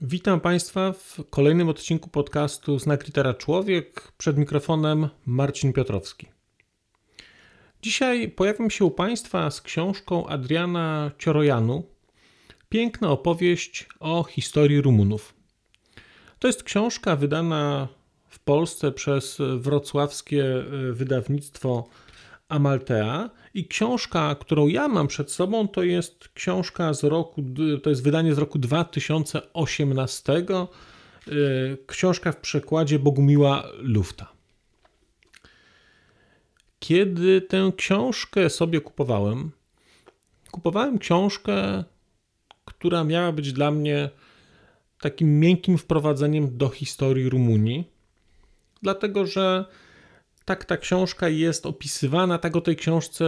Witam Państwa w kolejnym odcinku podcastu Znak Litera Człowiek. Przed mikrofonem Marcin Piotrowski. Dzisiaj pojawiam się u Państwa z książką Adriana Ciorojanu Piękna opowieść o historii Rumunów. To jest książka wydana w Polsce przez wrocławskie wydawnictwo Amaltea i książka, którą ja mam przed sobą, to jest książka z roku, to jest wydanie z roku 2018. E, książka w przekładzie Bogumiła Lufta. Kiedy tę książkę sobie kupowałem, kupowałem książkę, która miała być dla mnie takim miękkim wprowadzeniem do historii Rumunii, dlatego że tak ta książka jest opisywana, tak o tej książce,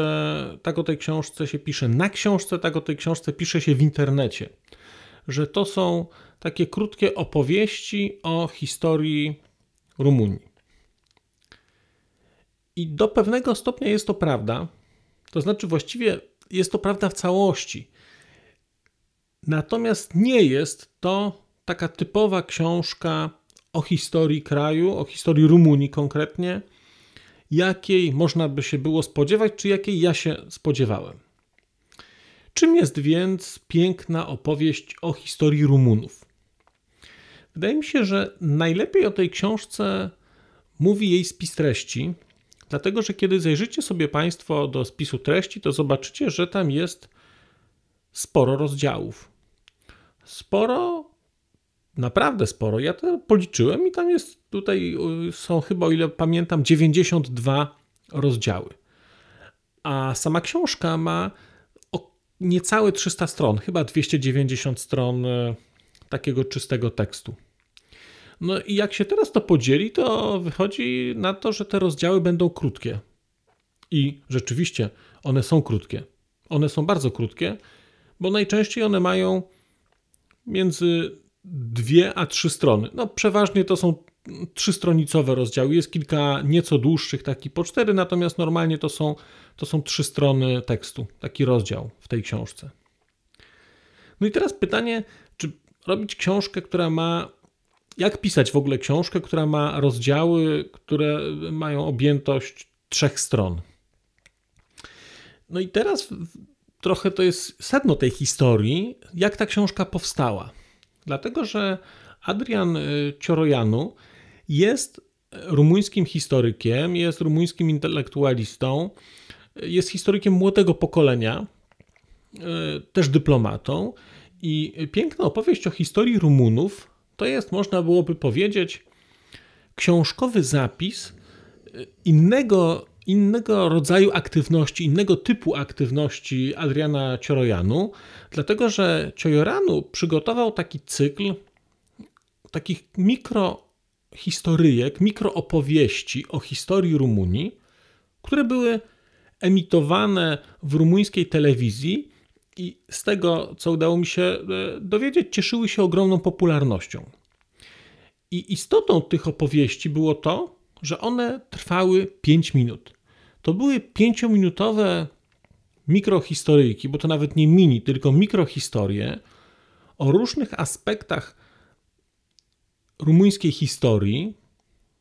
tak o tej książce się pisze na książce, tak o tej książce pisze się w internecie. Że to są takie krótkie opowieści o historii Rumunii. I do pewnego stopnia jest to prawda. To znaczy, właściwie jest to prawda w całości. Natomiast nie jest to taka typowa książka o historii kraju, o historii Rumunii konkretnie, jakiej można by się było spodziewać, czy jakiej ja się spodziewałem. Czym jest więc piękna opowieść o historii Rumunów? Wydaje mi się, że najlepiej o tej książce mówi jej spis treści, dlatego że kiedy zajrzycie sobie Państwo do spisu treści, to zobaczycie, że tam jest sporo rozdziałów. Sporo, naprawdę sporo. Ja to policzyłem i tam jest, tutaj y, są chyba, o ile pamiętam, 92 rozdziały. A sama książka ma niecałe 300 stron, chyba 290 stron y, takiego czystego tekstu. No i jak się teraz to podzieli, to wychodzi na to, że te rozdziały będą krótkie. I rzeczywiście one są krótkie. One są bardzo krótkie, bo najczęściej one mają między dwie a trzy strony. No przeważnie to są trzystronicowe rozdziały. Jest kilka nieco dłuższych, taki po cztery, natomiast normalnie to są, to są trzy strony tekstu, taki rozdział w tej książce. No i teraz pytanie, czy robić książkę, która ma. Jak pisać w ogóle książkę, która ma rozdziały, które mają objętość trzech stron? No i teraz trochę to jest sedno tej historii, jak ta książka powstała. Dlatego, że Adrian y, Ciorojanu jest rumuńskim historykiem, jest rumuńskim intelektualistą, jest historykiem młodego pokolenia, y, też dyplomatą. I piękna opowieść o historii Rumunów to jest, można byłoby powiedzieć, książkowy zapis y, innego innego rodzaju aktywności, innego typu aktywności Adriana Ciorojanu, dlatego że Ciorojanu przygotował taki cykl takich mikrohistoryjek, mikroopowieści o historii Rumunii, które były emitowane w rumuńskiej telewizji i z tego, co udało mi się e, dowiedzieć, cieszyły się ogromną popularnością. I istotą tych opowieści było to, że one trwały 5 minut. To były pięciominutowe mikrohistoryjki, bo to nawet nie mini, tylko mikrohistorie o różnych aspektach rumuńskiej historii,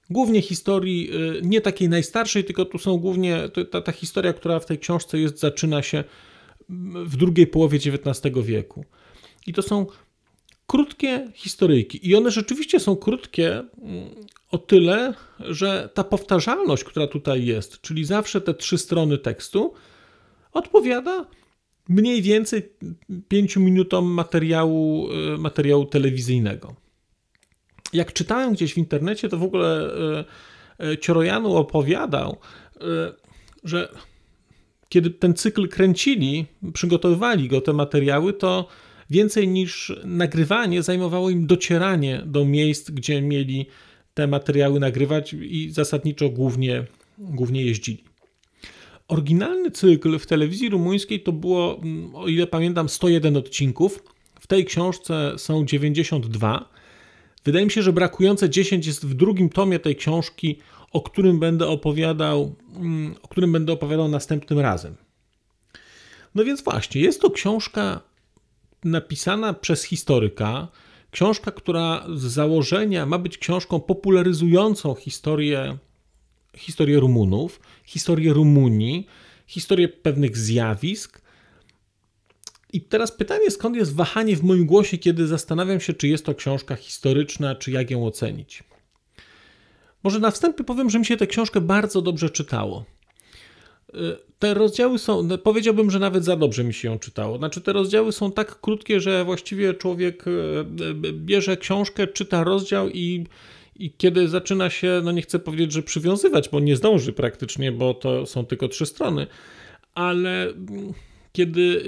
głównie historii y, nie takiej najstarszej, tylko tu są głównie ta, ta historia, która w tej książce jest, zaczyna się w drugiej połowie XIX wieku. I to są krótkie historyjki. I one rzeczywiście są krótkie mm, o tyle, że ta powtarzalność, która tutaj jest, czyli zawsze te trzy strony tekstu, odpowiada mniej więcej pięciu minutom materiału, e, materiału telewizyjnego. Jak czytałem gdzieś w internecie, to w ogóle e, e, Ciorojanu opowiadał, że kiedy ten cykl kręcili, przygotowywali go te materiały, to więcej niż nagrywanie zajmowało im docieranie do miejsc, gdzie mieli te materiały nagrywać i zasadniczo głównie, głównie jeździli. Oryginalny cykl w telewizji rumuńskiej to było, mm, o ile pamiętam, 101 odcinków. W tej książce są 92. Wydaje mi się, że brakujące 10 jest w drugim tomie tej książki, o którym będę opowiadał, mm, o którym będę opowiadał następnym razem. No więc właśnie, jest to książka napisana przez historyka, książka, która z założenia ma być książką popularyzującą historię, historię Rumunów, historię Rumunii, historię pewnych zjawisk. I teraz pytanie, skąd jest wahanie w moim głosie, kiedy zastanawiam się, czy jest to książka historyczna, czy jak ją ocenić. Może na wstępie powiem, że mi się tę książkę bardzo dobrze czytało. Y, te rozdziały są, no, powiedziałbym, że nawet za dobrze mi się ją czytało. Znaczy, te rozdziały są tak krótkie, że właściwie człowiek y, y, bierze książkę, czyta rozdział i, i kiedy zaczyna się, no nie chcę powiedzieć, że przywiązywać, bo nie zdąży praktycznie, bo to są tylko trzy strony, ale mm, kiedy,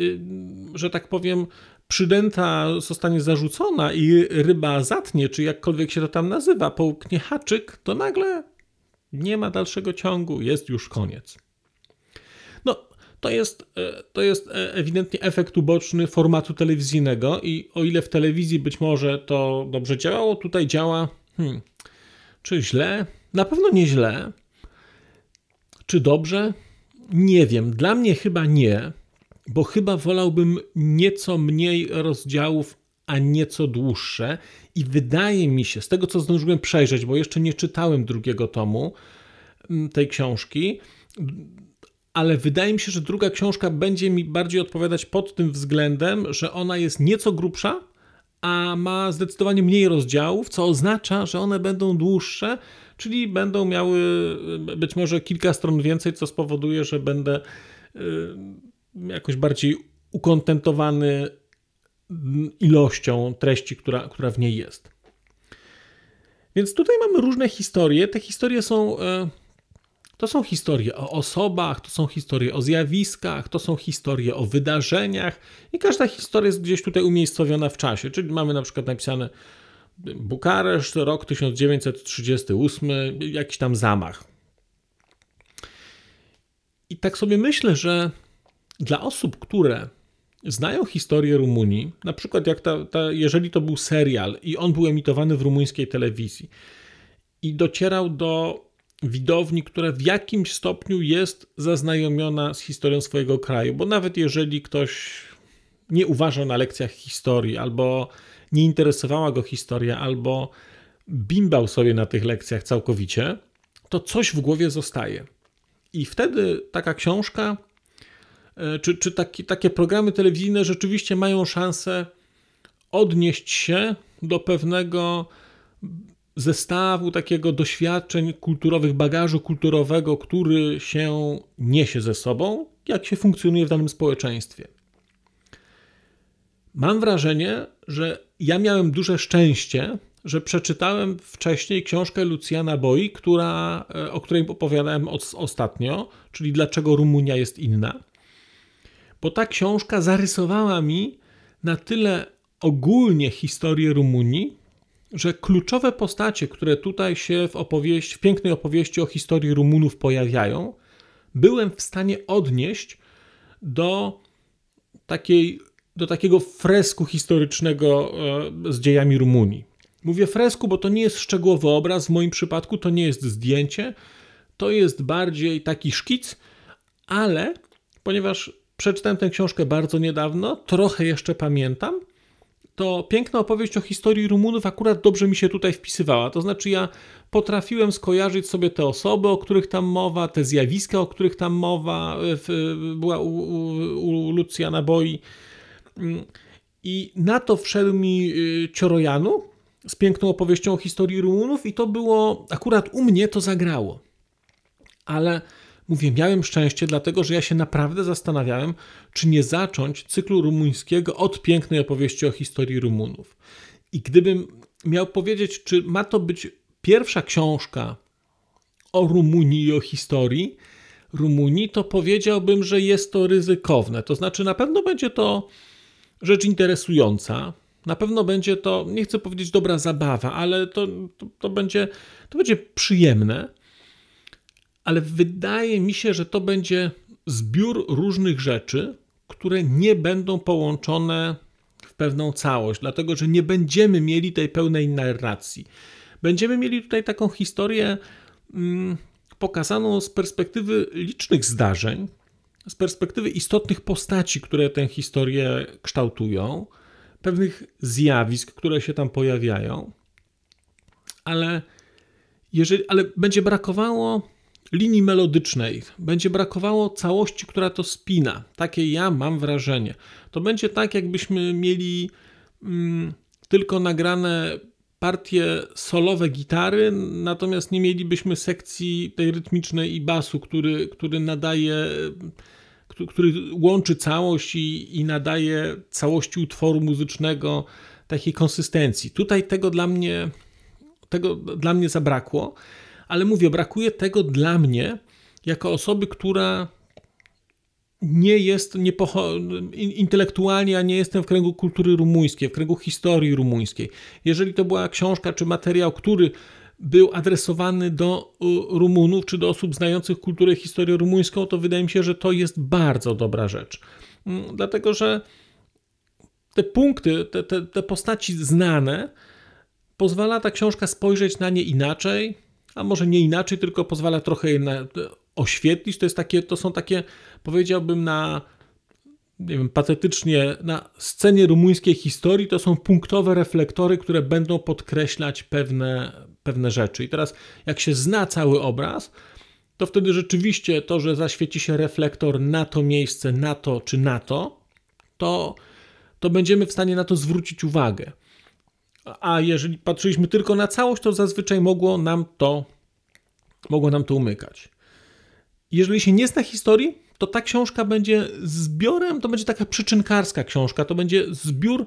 że tak powiem, przydęta zostanie zarzucona i ryba zatnie, czy jakkolwiek się to tam nazywa, połknie haczyk, to nagle nie ma dalszego ciągu, jest już koniec. To jest, e, to jest e, ewidentnie efekt uboczny formatu telewizyjnego i o ile w telewizji być może to dobrze działało, tutaj działa hmm, czy źle? Na pewno nie źle. Czy dobrze? Nie wiem. Dla mnie chyba nie, bo chyba wolałbym nieco mniej rozdziałów, a nieco dłuższe. I wydaje mi się, z tego co zdążyłem przejrzeć, bo jeszcze nie czytałem drugiego tomu mm, tej książki, ale wydaje mi się, że druga książka będzie mi bardziej odpowiadać pod tym względem, że ona jest nieco grubsza, a ma zdecydowanie mniej rozdziałów, co oznacza, że one będą dłuższe, czyli będą miały być może kilka stron więcej, co spowoduje, że będę y, jakoś bardziej ukontentowany ilością treści, która, która w niej jest. Więc tutaj mamy różne historie. Te historie są. To są historie o osobach, to są historie o zjawiskach, to są historie o wydarzeniach i każda historia jest gdzieś tutaj umiejscowiona w czasie. Czyli mamy na przykład napisane Bukareszt, rok 1938, jakiś tam zamach. I tak sobie myślę, że dla osób, które znają historię Rumunii, na przykład jak ta, ta, jeżeli to był serial i on był emitowany w rumuńskiej telewizji i docierał do widowni, która w jakimś stopniu jest zaznajomiona z historią swojego kraju, bo nawet jeżeli ktoś nie uważał na lekcjach historii, albo nie interesowała go historia, albo bimbał sobie na tych lekcjach całkowicie, to coś w głowie zostaje. I wtedy taka książka E, czy, czy taki, takie programy telewizyjne rzeczywiście mają szansę odnieść się do pewnego zestawu takiego doświadczeń kulturowych, bagażu kulturowego, który się niesie ze sobą, jak się funkcjonuje w danym społeczeństwie. Mam wrażenie, że ja miałem duże szczęście, że przeczytałem wcześniej książkę Lucjana Boi, która, e, o której opowiadałem ostatnio, czyli Dlaczego Rumunia jest inna bo ta książka zarysowała mi na tyle ogólnie historię Rumunii, że kluczowe postacie, które tutaj się w, opowieści, w pięknej opowieści o historii Rumunów pojawiają, byłem w stanie odnieść do takiej do takiego fresku historycznego e, z dziejami Rumunii. Mówię fresku, bo to nie jest szczegółowy obraz, w moim przypadku to nie jest zdjęcie, to jest bardziej taki szkic, ale ponieważ Przeczytałem tę książkę bardzo niedawno, trochę jeszcze pamiętam. To piękna opowieść o historii Rumunów akurat dobrze mi się tutaj wpisywała. To znaczy, ja potrafiłem skojarzyć sobie te osoby, o których tam mowa, te zjawiska, o których tam mowa, w, była u, u, u Lucjana Boi. I na to wszedł mi y, Ciorojanu z piękną opowieścią o historii Rumunów, i to było akurat u mnie to zagrało. Ale Mówię, miałem szczęście, dlatego że ja się naprawdę zastanawiałem, czy nie zacząć cyklu rumuńskiego od pięknej opowieści o historii Rumunów. I gdybym miał powiedzieć, czy ma to być pierwsza książka o Rumunii i o historii Rumunii, to powiedziałbym, że jest to ryzykowne. To znaczy, na pewno będzie to rzecz interesująca, Na pewno będzie to, nie chcę powiedzieć dobra zabawa, ale to, to, to, będzie, to będzie przyjemne. Ale wydaje mi się, że to będzie zbiór różnych rzeczy, które nie będą połączone w pewną całość, dlatego że nie będziemy mieli tej pełnej narracji. Będziemy mieli tutaj taką historię mm, pokazaną z perspektywy licznych zdarzeń, z perspektywy istotnych postaci, które tę historię kształtują, pewnych zjawisk, które się tam pojawiają, ale, jeżeli, ale będzie brakowało linii melodycznej, będzie brakowało całości, która to spina. Takie ja mam wrażenie. To będzie tak, jakbyśmy mieli mm, tylko nagrane partie solowe gitary, natomiast nie mielibyśmy sekcji tej rytmicznej i basu, który, który nadaje, który łączy całość i, i nadaje całości utworu muzycznego takiej konsystencji. Tutaj tego dla mnie, tego dla mnie zabrakło, ale mówię, brakuje tego dla mnie jako osoby, która nie jest nie intelektualnie, a nie jestem w kręgu kultury rumuńskiej, w kręgu historii rumuńskiej. Jeżeli to była książka czy materiał, który był adresowany do Rumunów czy do osób znających kulturę i historię rumuńską, to wydaje mi się, że to jest bardzo dobra rzecz. Mm, dlatego, że te punkty, te, te, te postaci znane, pozwala ta książka spojrzeć na nie inaczej, a może nie inaczej, tylko pozwala trochę je na, oświetlić. To, jest takie, to są takie, powiedziałbym, na nie wiem, patetycznie, na scenie rumuńskiej historii to są punktowe reflektory, które będą podkreślać pewne, pewne rzeczy. I teraz, jak się zna cały obraz, to wtedy rzeczywiście to, że zaświeci się reflektor na to miejsce, na to czy na to, to, to będziemy w stanie na to zwrócić uwagę. A jeżeli patrzyliśmy tylko na całość, to zazwyczaj mogło nam to, mogło nam to umykać. Jeżeli się nie zna historii, to ta książka będzie zbiorem, to będzie taka przyczynkarska książka, to będzie zbiór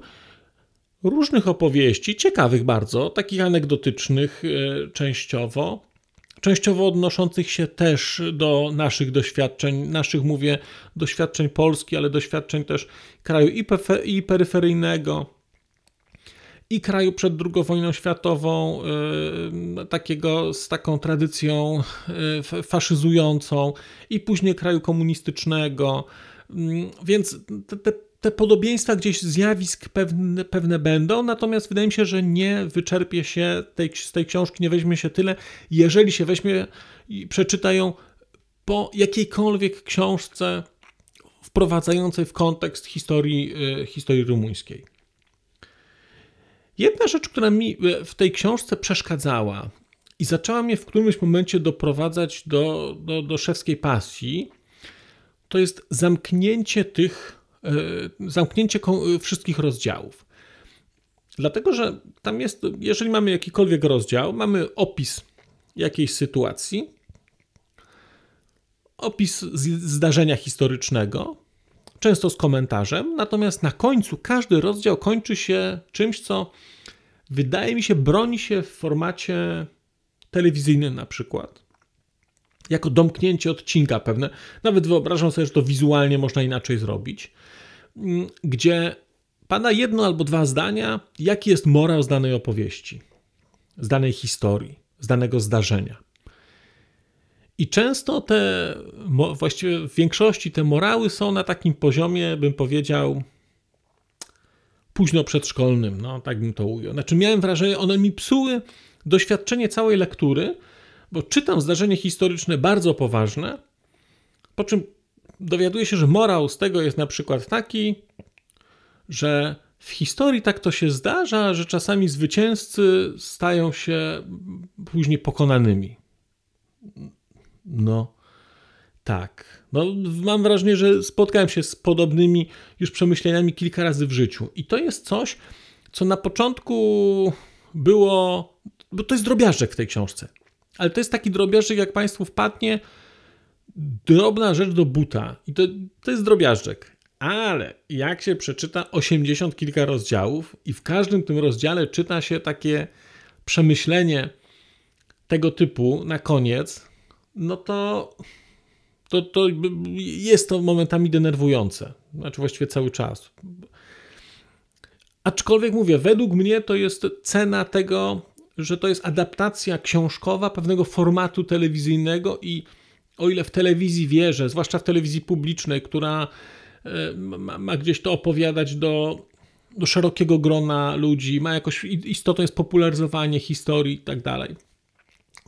różnych opowieści, ciekawych bardzo, takich anegdotycznych e, częściowo, częściowo odnoszących się też do naszych doświadczeń, naszych mówię doświadczeń Polski, ale doświadczeń też kraju i, peryferyjnego, i kraju przed II wojną światową, y, takiego z taką tradycją y, faszyzującą, i później kraju komunistycznego. Mm, więc te, te, te podobieństwa gdzieś zjawisk pewne, pewne, będą, natomiast wydaje mi się, że nie wyczerpie się tej, z tej książki, nie weźmie się tyle, jeżeli się weźmie i przeczyta ją po jakiejkolwiek książce wprowadzającej w kontekst historii, y, historii rumuńskiej. Jedna rzecz, która mi e, w tej książce przeszkadzała i zaczęła mnie w którymś momencie doprowadzać do, do, do szewskiej pasji, to jest zamknięcie tych, e, zamknięcie wszystkich rozdziałów. Dlatego, że tam jest, jeżeli mamy jakikolwiek rozdział, mamy opis jakiejś sytuacji, opis zdarzenia historycznego, często z komentarzem, natomiast na końcu każdy rozdział kończy się czymś, co wydaje mi się broni się w formacie telewizyjnym na przykład. Jako domknięcie odcinka pewne. Nawet wyobrażam sobie, że to wizualnie można inaczej zrobić. Mm, gdzie pada jedno albo dwa zdania, jaki jest morał z danej opowieści, z danej historii, z danego zdarzenia. I często te, właściwie w większości te morały są na takim poziomie, bym powiedział, późno przedszkolnym, no tak bym to ujął. Znaczy miałem wrażenie, one mi psuły doświadczenie całej lektury, bo czytam zdarzenie historyczne bardzo poważne, po czym dowiaduję się, że morał z tego jest na przykład taki, że w historii tak to się zdarza, że czasami zwycięzcy stają się później pokonanymi. No, tak. No, mam wrażenie, że spotkałem się z podobnymi już przemyśleniami kilka razy w życiu. I to jest coś, co na początku było. Bo to jest drobiażdżek w tej książce. Ale to jest taki drobiażdżek, jak Państwu wpadnie, drobna rzecz do buta. I to, to jest drobiażdżek. Ale jak się przeczyta 80 kilka rozdziałów, i w każdym tym rozdziale czyta się takie przemyślenie tego typu na koniec, no to, to, to jest to momentami denerwujące. Znaczy właściwie cały czas. Aczkolwiek mówię, według mnie to jest cena tego, że to jest adaptacja książkowa pewnego formatu telewizyjnego i o ile w telewizji wierzę, zwłaszcza w telewizji publicznej, która e, ma, ma gdzieś to opowiadać do, do szerokiego grona ludzi, ma jakoś istotą jest popularyzowanie historii i tak dalej,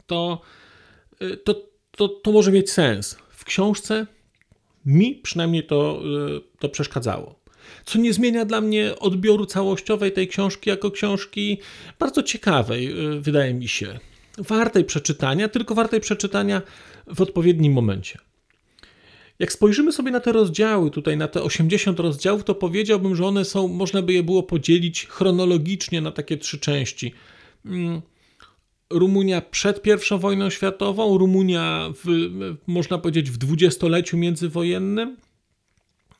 to, e, to, to, to może mieć sens. W książce mi przynajmniej to, e, to przeszkadzało. Co nie zmienia dla mnie odbioru całościowej tej książki jako książki bardzo ciekawej, wydaje mi się. Wartej przeczytania, tylko wartej przeczytania w odpowiednim momencie. Jak spojrzymy sobie na te rozdziały, tutaj na te 80 rozdziałów, to powiedziałbym, że one są, można by je było podzielić chronologicznie na takie trzy części. Rumunia przed I wojną światową, Rumunia, w, można powiedzieć, w dwudziestoleciu międzywojennym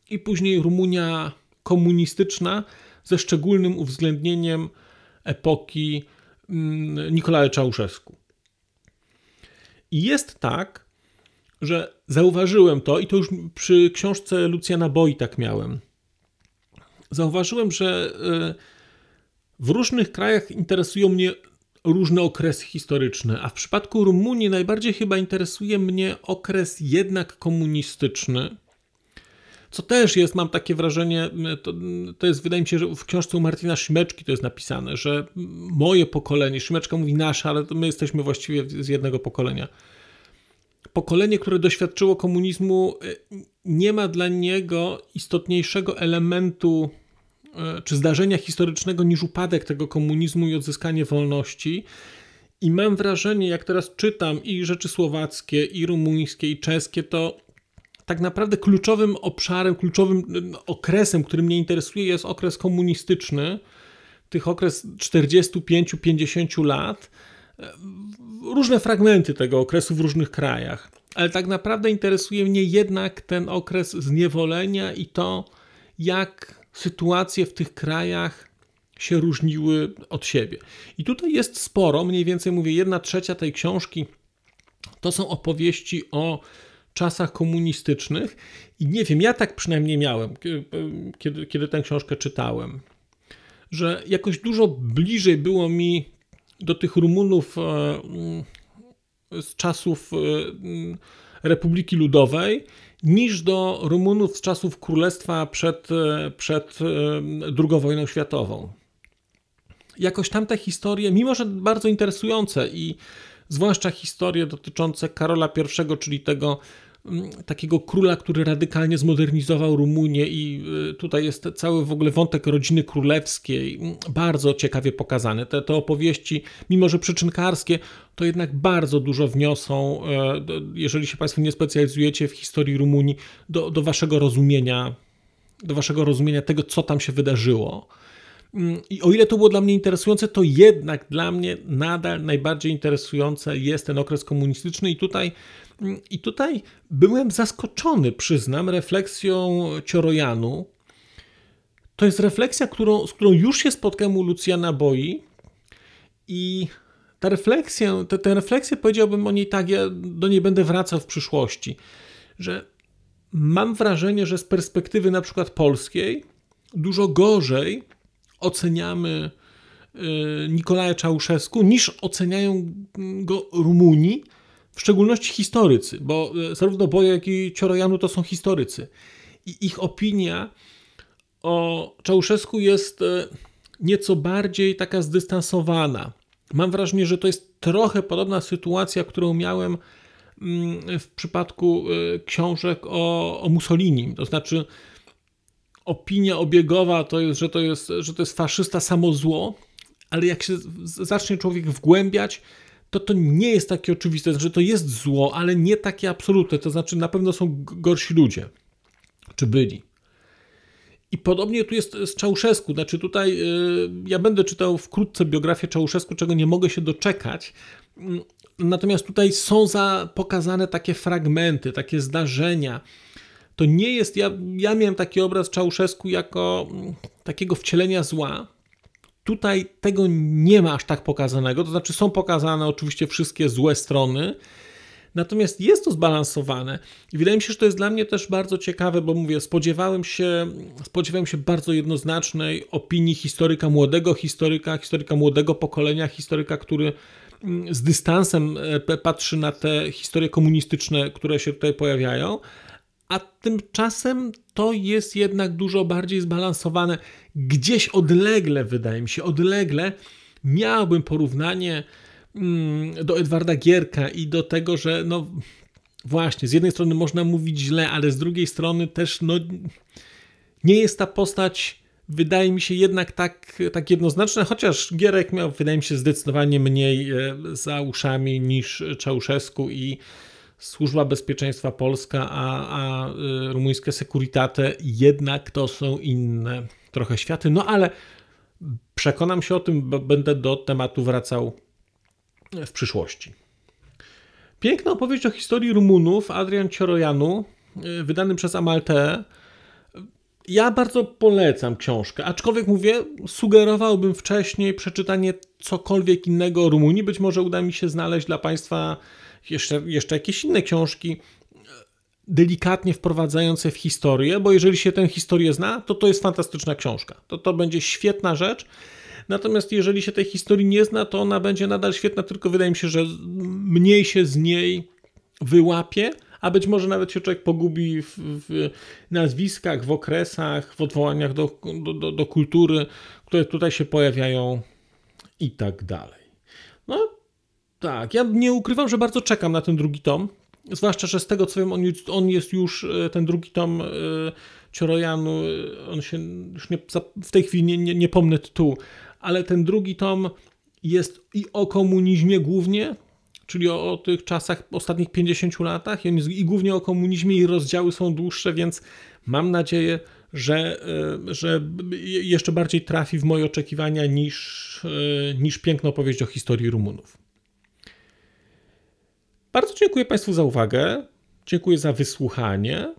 i później Rumunia komunistyczna ze szczególnym uwzględnieniem epoki mm, Nikolaja Czałszewsku. I jest tak, że zauważyłem to, i to już przy książce Lucjana Boi tak miałem. Zauważyłem, że e, w różnych krajach interesują mnie różne okresy historyczne, a w przypadku Rumunii najbardziej chyba interesuje mnie okres jednak komunistyczny. Co też jest, mam takie wrażenie, to, to jest, wydaje mi się, że w książce u Martina Szymeczki to jest napisane, że moje pokolenie, Szymeczka mówi nasze, ale my jesteśmy właściwie z jednego pokolenia. Pokolenie, które doświadczyło komunizmu, e, nie ma dla niego istotniejszego elementu czy zdarzenia historycznego niż upadek tego komunizmu i odzyskanie wolności. I mam wrażenie, jak teraz czytam i rzeczy słowackie, i rumuńskie, i czeskie, to tak naprawdę kluczowym obszarem, kluczowym okresem, który mnie interesuje, jest okres komunistyczny, tych okres 45-50 lat. Różne fragmenty tego okresu w różnych krajach, ale tak naprawdę interesuje mnie jednak ten okres zniewolenia i to, jak sytuacje w tych krajach się różniły od siebie. I tutaj jest sporo, mniej więcej mówię, jedna trzecia tej książki to są opowieści o czasach komunistycznych i nie wiem, ja tak przynajmniej miałem, kiedy, kiedy tę książkę czytałem, że jakoś dużo bliżej było mi do tych Rumunów e, z czasów e, Republiki Ludowej niż do Rumunów z czasów Królestwa przed, e, przed II wojną światową. Jakoś tamte historie, mimo że bardzo interesujące i zwłaszcza historie dotyczące Karola I, czyli tego takiego króla, który radykalnie zmodernizował Rumunię i y, tutaj jest cały w ogóle wątek rodziny królewskiej, mm, bardzo ciekawie pokazany. Te, te opowieści, mimo że przyczynkarskie, to jednak bardzo dużo wniosą, e, jeżeli się Państwo nie specjalizujecie w historii Rumunii, do, do waszego rozumienia, do waszego rozumienia tego, co tam się wydarzyło. Mm, I o ile to było dla mnie interesujące, to jednak dla mnie nadal najbardziej interesujące jest ten okres komunistyczny i tutaj i tutaj byłem zaskoczony, przyznam, refleksją Ciorojanu. To jest refleksja, którą, z którą już się spotkałem u Lucjana Boi i ta refleksja, tę, tę refleksję powiedziałbym o niej tak, ja do niej będę wracał w przyszłości, że mam wrażenie, że z perspektywy na przykład polskiej dużo gorzej oceniamy y, Nikolaja Czałszewsku niż oceniają go Rumuni, w szczególności historycy, bo e, zarówno Boja, jak i Ciorojanu to są historycy. I ich opinia o Czałszewsku jest e, nieco bardziej taka zdystansowana. Mam wrażenie, że to jest trochę podobna sytuacja, którą miałem mm, w przypadku e, książek o, o Mussolini. To znaczy, opinia obiegowa to jest, że to jest, że to jest faszysta samo zło, ale jak się zacznie człowiek wgłębiać, to to nie jest takie oczywiste, że to jest zło, ale nie takie absolutne, to znaczy na pewno są gorsi ludzie, czy byli. I podobnie tu jest z Czałszewsku, znaczy tutaj yy, ja będę czytał wkrótce biografię Czałszewsku, czego nie mogę się doczekać, yy, natomiast tutaj są za, pokazane takie fragmenty, takie zdarzenia, to nie jest, ja, ja miałem taki obraz Czałszewsku jako mm, takiego wcielenia zła, Tutaj tego nie ma aż tak pokazanego, to znaczy są pokazane oczywiście wszystkie złe strony, Natomiast jest to zbalansowane. I wydaje mi się, że to jest dla mnie też bardzo ciekawe, bo mówię, spodziewałem się, spodziewałem się bardzo jednoznacznej opinii historyka, młodego historyka, historyka młodego pokolenia, historyka, który mm, z dystansem e, patrzy na te historie komunistyczne, które się tutaj pojawiają, a tymczasem to jest jednak dużo bardziej zbalansowane. Gdzieś odlegle, wydaje mi się, odlegle miałbym porównanie mm, do Edwarda Gierka i do tego, że no właśnie, z jednej strony można mówić źle, ale z drugiej strony też no, nie jest ta postać, wydaje mi się jednak tak, tak jednoznaczna, chociaż Gierek miał, wydaje mi się, zdecydowanie mniej e, za uszami niż Czałszewsku i Służba Bezpieczeństwa Polska, a, a y, rumuńskie Securitate jednak to są inne trochę światy. No ale przekonam się o tym, bo będę do tematu wracał w przyszłości. Piękna opowieść o historii Rumunów Adrian Ciorojanu, y, wydany przez Amalte. Ja bardzo polecam książkę, aczkolwiek mówię, sugerowałbym wcześniej przeczytanie cokolwiek innego o Rumunii. Być może uda mi się znaleźć dla Państwa jeszcze, jeszcze jakieś inne książki delikatnie wprowadzające w historię, bo jeżeli się tę historię zna, to to jest fantastyczna książka. To to będzie świetna rzecz. Natomiast jeżeli się tej historii nie zna, to ona będzie nadal świetna, tylko wydaje mi się, że mniej się z niej wyłapie, a być może nawet się człowiek pogubi w, w nazwiskach, w okresach, w odwołaniach do, do, do, kultury, które tutaj się pojawiają i tak dalej. No, tak, ja nie ukrywam, że bardzo czekam na ten drugi tom. Zwłaszcza, że z tego co wiem, on, on jest już, e, ten drugi tom e, Ciorojanu, e, on się już nie, w tej chwili nie, nie, nie pomnę tytułu, ale ten drugi tom jest i o komunizmie głównie, czyli o, o, tych czasach, ostatnich 50 latach, i, on jest, i głównie o komunizmie, i rozdziały są dłuższe, więc mam nadzieję, że, że jeszcze bardziej trafi w moje oczekiwania niż, niż piękna opowieść o historii Rumunów. Bardzo dziękuję Państwu za uwagę. Dziękuję za wysłuchanie.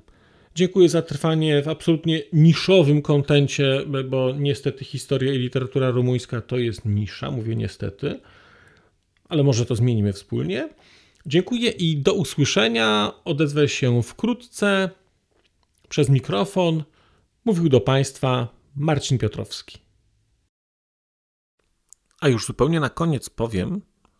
Dziękuję za trwanie w absolutnie niszowym kontencie, bo niestety historia i literatura rumuńska to jest nisza, mówię niestety, ale może to zmienimy wspólnie. Dziękuję i do usłyszenia. Odezwę się wkrótce przez mikrofon. Mówił do Państwa Marcin Piotrowski. A już zupełnie na koniec powiem,